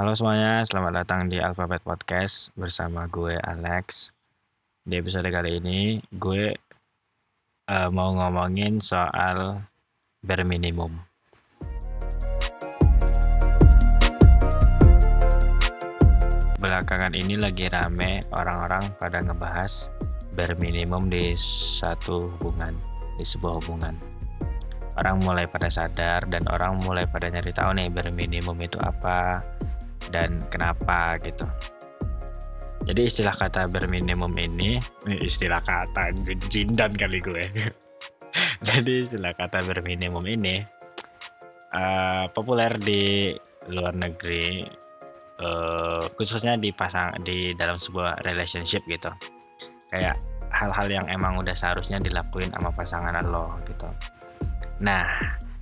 Halo semuanya, selamat datang di Alphabet Podcast bersama gue Alex. Di episode kali ini gue uh, mau ngomongin soal bare minimum. Belakangan ini lagi rame orang-orang pada ngebahas bare minimum di satu hubungan, di sebuah hubungan orang mulai pada sadar dan orang mulai pada nyari tahu nih bare minimum itu apa dan kenapa gitu. Jadi istilah kata bare minimum ini istilah kata jindan kali gue. Jadi istilah kata bare minimum ini uh, populer di luar negeri uh, khususnya di pasang di dalam sebuah relationship gitu. Kayak hal-hal yang emang udah seharusnya dilakuin sama pasangan lo gitu Nah,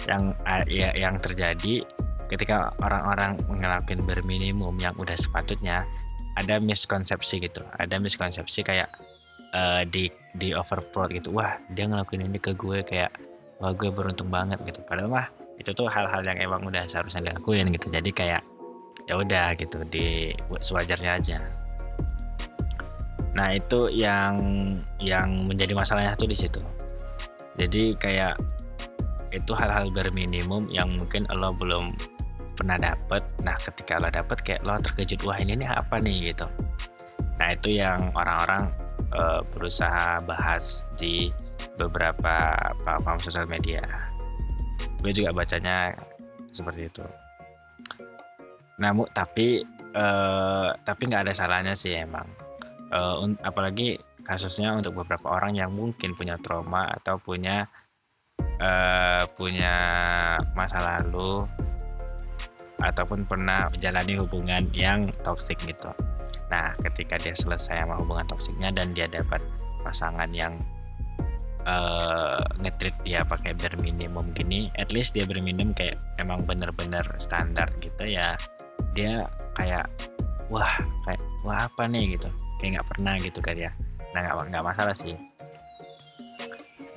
yang ya, yang terjadi ketika orang-orang ngelakuin berminimum yang udah sepatutnya ada miskonsepsi gitu. Ada miskonsepsi kayak uh, di di overprod gitu. Wah, dia ngelakuin ini ke gue kayak wah gue beruntung banget gitu. Padahal mah itu tuh hal-hal yang emang udah seharusnya dilakuin gitu. Jadi kayak ya udah gitu di sewajarnya aja. Nah, itu yang yang menjadi masalahnya tuh di situ. Jadi kayak itu hal-hal bare minimum yang mungkin lo belum pernah dapet. Nah ketika lo dapet kayak lo terkejut wah ini nih apa nih? Gitu. Nah itu yang orang-orang uh, berusaha bahas di beberapa platform sosial media. Gue juga bacanya seperti itu. Namun tapi uh, tapi nggak ada salahnya sih emang. Uh, apalagi kasusnya untuk beberapa orang yang mungkin punya trauma atau punya uh, punya masa lalu ataupun pernah menjalani hubungan yang toksik gitu. Nah, ketika dia selesai sama hubungan toksiknya dan dia dapat pasangan yang uh, ngetrit dia pakai berminimum gini, at least dia berminimum kayak emang bener-bener standar gitu ya. Dia kayak wah kayak wah apa nih gitu, kayak nggak pernah gitu kan ya. Nah nggak nggak masalah sih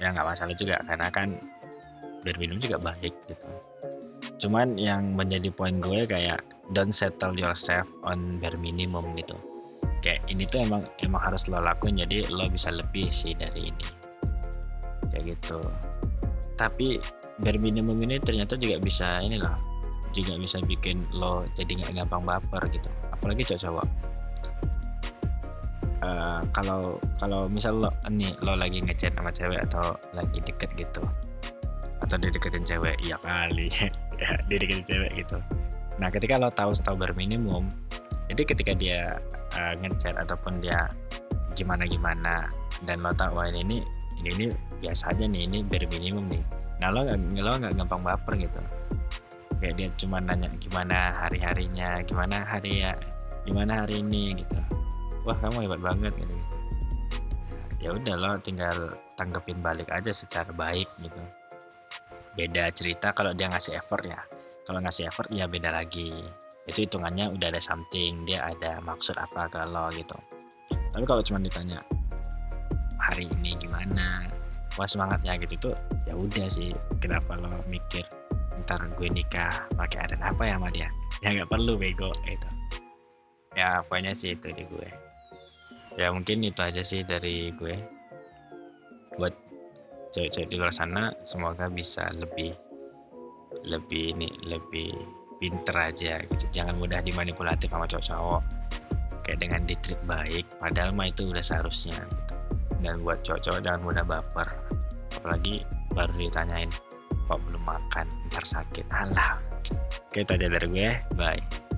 ya nggak masalah juga karena kan bir minum juga baik gitu cuman yang menjadi poin gue kayak don't settle yourself on bare minimum gitu. Kayak ini tuh emang emang harus lo lakuin jadi lo bisa lebih sih dari ini. Kayak gitu. Tapi bare minimum ini ternyata juga bisa ini loh juga bisa bikin lo jadi nggak gampang baper gitu. Apalagi cowok-cowok. Uh, kalau kalau misal lo nih lo lagi ngechat sama cewek atau lagi deket gitu atau dideketin cewek iya kali. Ya dideketin cewek gitu. Nah ketika lo tahu tahu berminimum jadi ketika dia uh, ngechat ataupun dia gimana gimana dan lo tahu wah ini ini ini biasa aja nih ini berminimum nih. Nah lo nggak lo nggak gampang baper gitu. Kayak dia cuma nanya gimana hari harinya gimana hari ya? Gimana hari ini? Gitu. Wah kamu hebat banget gitu. Ya udah lo tinggal tanggepin balik aja secara baik gitu beda cerita kalau dia ngasih effort ya. Kalau ngasih effort ya beda lagi. Itu hitungannya udah ada something dia ada maksud apa lo gitu. Tapi kalau cuma ditanya hari ini gimana? Wah semangatnya gitu tuh ya udah sih. Kenapa lo mikir ntar gue nikah pakai adat apa ya sama dia? Ya nggak perlu bego itu ya pokoknya sih itu di gue. Ya mungkin itu aja sih dari gue. Buat cewek-cewek di luar sana semoga bisa lebih lebih ini lebih pinter aja gitu. Jangan mudah dimanipulatif sama cowok-cowok. Kayak dengan ditreat baik padahal mah itu udah seharusnya gitu. dan buat cowok-cowok jangan mudah baper. Apalagi baru ditanyain kok belum makan? Ntar sakit. Alah. Oke itu aja dari gue. Bye